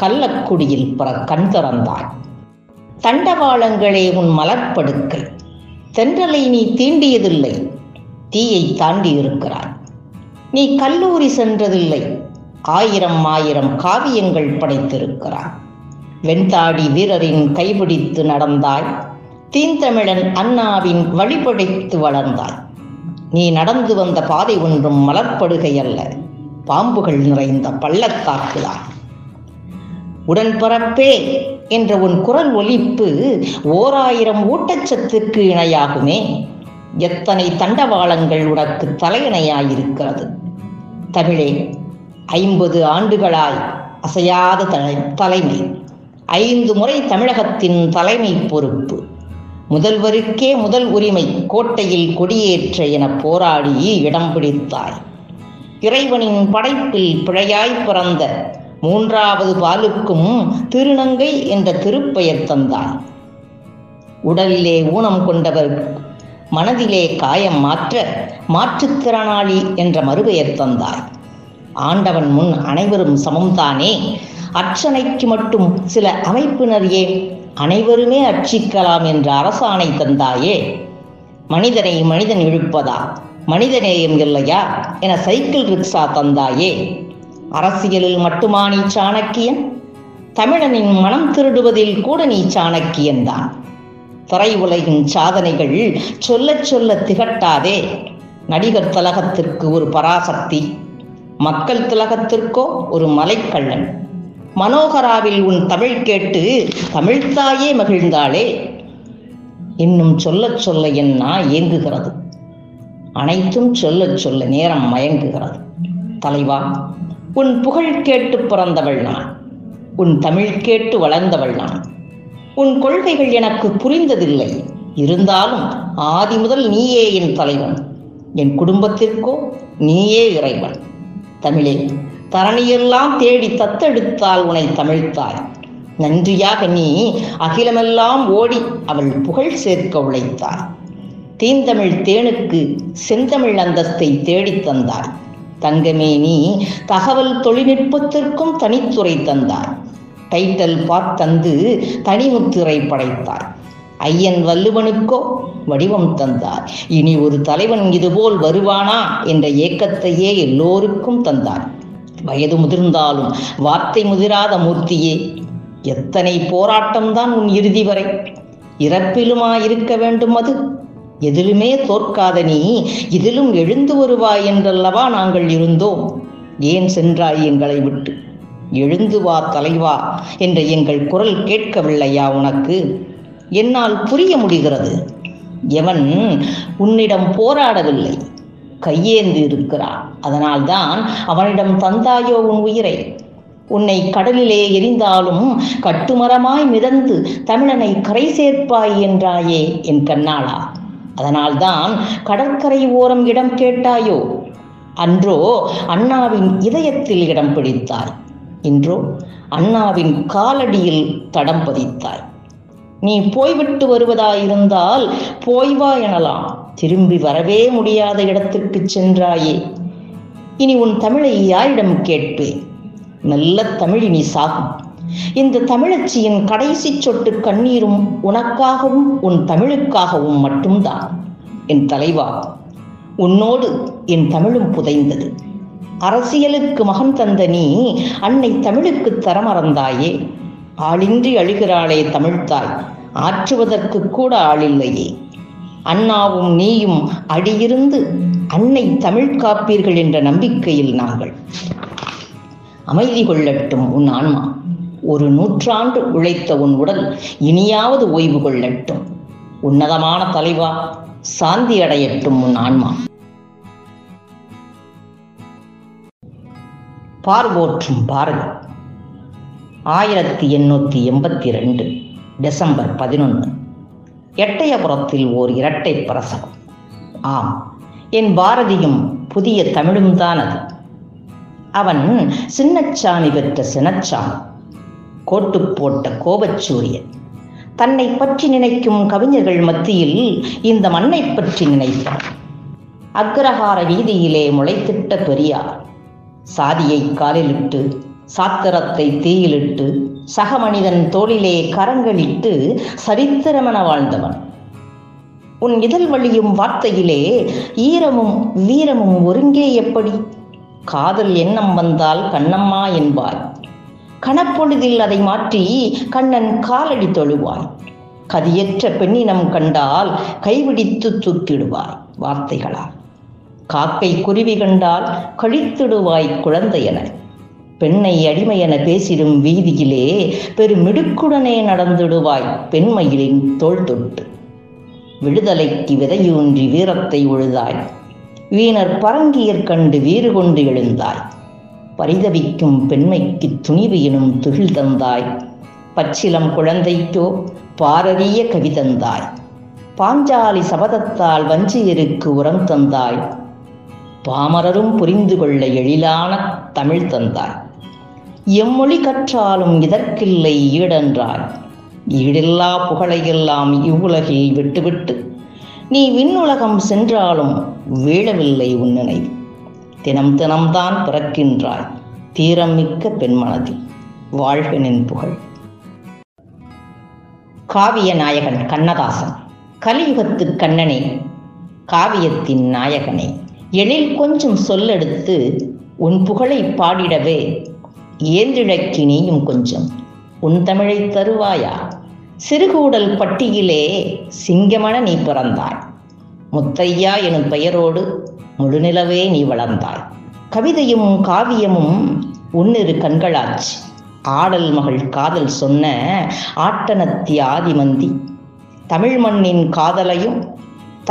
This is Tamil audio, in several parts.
கள்ளக்குடியில் பிற கண் திறந்தாய். தண்டவாளங்களே உன் மலர்ப்படுக்கை தென்றலை நீ தீண்டியதில்லை. தீயை தாண்டி இருக்கிறாய் நீ கல்லூரி சென்றதில்லை. ஆயிரம் ஆயிரம் காவியங்கள் படைத்திருக்கிறாய். வெண்தாடி வீரரின் கைபிடித்து நடந்தாய். தீந்தமிழன் அண்ணாவின் வழிபடைத்து வளர்ந்தாய். நீ நடந்து வந்த பாதை ஒன்றும் மலர்ப்படுகை அல்ல பாம்புகள் நிறைந்த பள்ளத்தாக்குதான் உடன்பரப்பே என்ற உன் குரல் ஒலிப்பு ஓர் ஆயிரம் ஊட்டச்சத்துக்கு இணையாகுமே. எத்தனை தண்டவாளங்கள் உனக்கு தலையணையாயிருக்கிறது? தமிழே ஐம்பது ஆண்டுகளாய் அசையாத தலை தலைமை. ஐந்து முறை தமிழகத்தின் தலைமை பொறுப்பு. முதல்வருக்கே முதல் உரிமை கோட்டையில் கொடியேற்ற என போராடி இடம் பிடித்தாய். இறைவனின் படைப்பில் பிழையாய் பிறந்த மூன்றாவது பாலுக்கும் திருநங்கை என்ற திருப்பெயர் தந்தார். உடலிலே ஊனம் கொண்டவர் மனதிலே காயம் மாற்ற மாற்றுத்திறனாளி என்ற மறுபெயர் தந்தார். ஆண்டவன் முன் அனைவரும் சமம்தானே? அர்ச்சனைக்கு மட்டும் சில அமைப்பினர் ஏன் அனைவருமே அர்ச்சிக்கலாம் என்ற அரசாணை தந்தாயே? மனிதனை மனிதன் இழுப்பதா? மனிதநேயம் இல்லையா? என சைக்கிள் ரிக்ஷா தந்தாயே? அரசியலில் மட்டுமா நீ சாணக்கியன்? தமிழனின் மனம் திருடுவதில் கூட நீ சாணக்கியன்தான் திரை உலகின் சாதனைகள் சொல்ல சொல்ல திகட்டாதே. நடிகர் திலகத்திற்கு ஒரு பராசக்தி. மக்கள் திலகத்திற்கோ ஒரு மலைக்கள்ளன் மனோகராவில் உன் தமிழ் கேட்டு தமிழ்த்தாயே மகிழ்ந்தாளே. இன்னும் சொல்ல சொல்ல என்னா ஏங்குகிறது. அனைத்தும் சொல்ல சொல்ல நேரம் மயங்குகிறது. தலைவா உன் புகழ் கேட்டு பிறந்தவள் நான். உன் தமிழ் கேட்டு வளர்ந்தவள் நான். உன் கொள்கைகள் எனக்கு புரிந்ததில்லை. இருந்தாலும் ஆதி முதல் நீயே என் தலைவன். என் குடும்பத்திற்கோ நீயே இறைவன். தமிழே தரணியெல்லாம் தேடி தத்தெடுத்தால் உனை தமிழ்த்தாய். நன்றியாக நீ அகிலமெல்லாம் ஓடி அவள் புகழ் சேர்க்க உழைத்தாய். தீந்தமிழ் தேனுக்கு செந்தமிழ் அந்தஸ்தை தேடித் தந்தாய். தங்கமே நீ தகவல் தொழில்நுட்பத்திற்கும் தனித்துறை தந்தாய். டைட்டல் பாத் தந்து தனிமுத்துறை படைத்தாய். ஐயன் வல்லுவனுக்கோ வடிவம் தந்தார் இனி ஒரு தலைவன் இதுபோல் வருவானா என்ற ஏக்கத்தையே எல்லோருக்கும் தந்தார் வயது முதிர்ந்தாலும் வார்த்தை முதிராத மூர்த்தியே எத்தனை போராட்டம்தான் உன் இறுதி வரை. இறப்பிலுமா இருக்க வேண்டும் அது? எதிலுமே தோற்காத நீ இதிலும் எழுந்து வருவாய் என்றல்லவா நாங்கள் இருந்தோம். ஏன் சென்றாய் எங்களை விட்டு? எழுந்து வா தலைவா என்ற எங்கள் குரல் கேட்கவில்லையா உனக்கு? என்னால் புரிய முடிகிறது. எவன் உன்னிடம் போராடவில்லை. கையேந்து இருக்கிறான். அதனால்தான் அவனிடம் தந்தாயோ உன் உயிரை? உன்னை கடலிலே எரிந்தாலும் கட்டுமரமாய் மிதந்து தமிழனை கரை சேர்ப்பாய் என்றாயே என் கண்ணாளா? அதனால்தான் கடற்கரை ஓரம் இடம் கேட்டாயோ? அன்றோ அண்ணாவின் இதயத்தில் இடம் பிடித்தாய் இன்றோ அண்ணாவின் காலடியில் தடம் பதித்தாய். நீ போய்விட்டு வருவதாயிருந்தால் போய்வா எனலாம். திரும்பி வரவே முடியாத இடத்திற்கு சென்றாயே. இனி உன் தமிழை யாரிடம் கேட்பேன்? நல்ல தமிழினி சாகும். இந்த தமிழச்சியின் கடைசி சொட்டு கண்ணீரும் உனக்காகவும் உன் தமிழுக்காகவும் மட்டும்தான். என் தலைவா உன்னோடு என் தமிழும் புதைந்தது. அரசியலுக்கு மகன் தந்த நீ அன்னை தமிழுக்கு தரமறந்தாயே. ஆளின்றி அழுகிறாளே தமிழ்த்தாய் ஆற்றுவதற்கு கூட ஆளில்லையே. அண்ணாவும் நீயும் அடியிருந்து அன்னை தமிழ் காப்பீர்கள் என்ற நம்பிக்கையில் நாங்கள். அமைதி கொள்ளட்டும் உன் ஆன்மா. ஒரு நூற்றாண்டு உழைத்த உன் உடல் இனியாவது ஓய்வு கொள்ளட்டும். உன்னதமான தலைவா சாந்தி அடையட்டும் உன் ஆன்மா. பார்வோற்றும் பாரதி. ஆயிரத்தி எண்ணூற்றி எண்பத்தி ரெண்டு டிசம்பர் பதினொன்று எட்டயபுரத்தில் ஓர் இரட்டை பிரசவம். ஆம் என் பாரதியும் புதிய தமிழும் தான் அது. அவன் சின்னச்சாமி பெற்ற சினச்சாமி கோட்டு போட்ட கோபச்சூரியன் தன்னை பற்றி நினைக்கும் கவிஞர்கள் மத்தியில் இந்த மண்ணை பற்றி நினைத்தார். அக்ரஹார வீதியிலே முளைத்திட்ட பெரியார் சாதியை காலிலிட்டு சாத்திரத்தை தீயிலிட்டு சக மனிதன் தோளிலே கரங்களிட்டு சரித்திரமென வாழ்ந்தவன். உன் இதழ் வழியும் வார்த்தையிலே ஈரமும் வீரமும் ஒருங்கே எப்படி? காதல் எண்ணம் வந்தால் கண்ணம்மா என்பாய். கணப்பொழுதில் அதை மாற்றி கண்ணன் காலடி தொழுவான் கதியற்ற பெண்ணினம் கண்டால் கைவிடித்து தூக்கிடுவாய் வார்த்தைகளால். காக்கை குருவி கண்டால் கழித்திடுவாய் என பெண்ணை அடிமை என பேசிடும் வீதியிலே பெருமிடுக்குடனே நடந்திடுவாய் பெண்மயிலின் தோள் தொட்டு. விடுதலைக்கு விதையூன்றி வீரத்தை உழுதாய். வீணர் பரங்கியர் கண்டு வீறு கொண்டு எழுந்தாய். பரிதவிக்கும் பெண்மைக்கு துணிவு எனும் துகில் தந்தாய். பச்சிலம் குழந்தைக்கோ பாரதிய கவி தந்தாய். பாஞ்சாலி சபதத்தால் வஞ்சியருக்கு உரம் தந்தாய். பாமரரும் புரிந்து கொள்ள எழிலான தமிழ் தந்தாய். எம்மொழி கற்றாலும் இதற்கில்லை ஈடென்றாய். ஈடில்லா புகழையெல்லாம் இவ்வுலகில் விட்டுவிட்டு நீ விண்ணுலகம் சென்றாலும் வீழவில்லை உன் நினைவு. தினம் தினம்தான் பிறக்கின்றாய். தீரமிக்க பெண்மனதி. வாழ்வினின் புகழ். காவிய நாயகன் கண்ணதாசன். கலியுகத்து கண்ணனே காவியத்தின் நாயகனே எழில் கொஞ்சம் சொல்லெடுத்து உன் புகழை பாடிடவே. ஏந்திழக்கி நீயும் கொஞ்சம் உன் தமிழை தருவாயா? சிறுகூடல் பட்டியிலே சிங்கமன நீ பிறந்தாய். முத்தையா எனும் பெயரோடு முழுநிலவே நீ வளர்ந்தாய். கவிதையும் காவியமும் உன்னிரு கண்களாச்சு. ஆடல் மகள் காதல் சொன்ன ஆட்டனத்தி ஆதிமந்தி தமிழ் மண்ணின் காதலையும்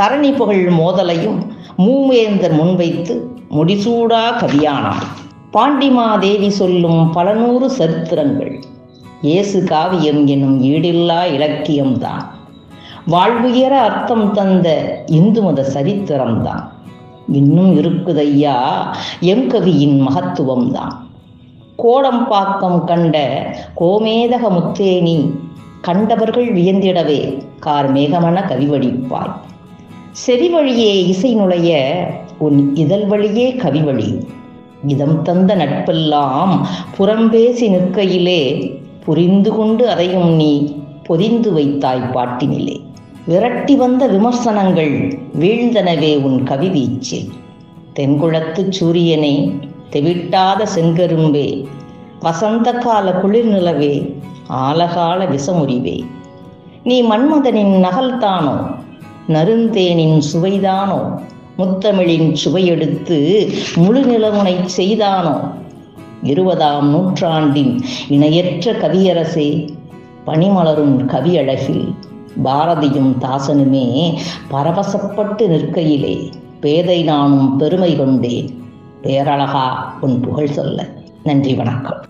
தரணி புகழ் மோதலையும் மூவேந்தர் முன்வைத்து முடிசூடா கவியானார் பாண்டிமாதேவி சொல்லும் பல நூறு சரித்திரங்கள். இயேசு காவியம் எனும் ஈடில்லா இலக்கியம்தான். வாழ்வுயர அர்த்தம் தந்த இந்து மத சரித்திரம் தான் இன்னும் இருக்குதையா? எங்கவியின் மகத்துவம்தான். கோடம்பாக்கம் கண்ட கோமேதக முத்தேனி கண்டவர்கள் வியந்திடவே கார் மேகமன கவிவடிப்பாய் செறிவழியே இசை நுழைய உன் இதழ் வழியே கவிவழி. இதம் தந்த நட்பெல்லாம் புறம்பேசி நிற்கையிலே புரிந்து கொண்டு அதையும் நீ பொதிந்து வைத்தாய் பாட்டினிலே. விரட்டி வந்த விமர்சனங்கள் வீழ்ந்தனவே உன் கவி வீச்சில் தென்குளத்து சூரியனே தெவிட்டாத செங்கரும்பே வசந்த கால குளிர் நிலவே ஆலகால விசமுறிவே. நீ மன்மதனின் நகல்தானோ நருந்தேனின் சுவைதானோ முத்தமிழின் சுவையெடுத்து முழு நிலமுனை செய்தானோ? இருபதாம் நூற்றாண்டின் இணையற்ற கவியரசே பனிமலரும் கவியழகில் பாரதியும் தாசனுமே பரவசப்பட்டு நிற்கையிலே. பேதை நானும் பெருமை கொண்டேன். பேரழகா உன் புகழ் சொல்ல. நன்றி வணக்கம்.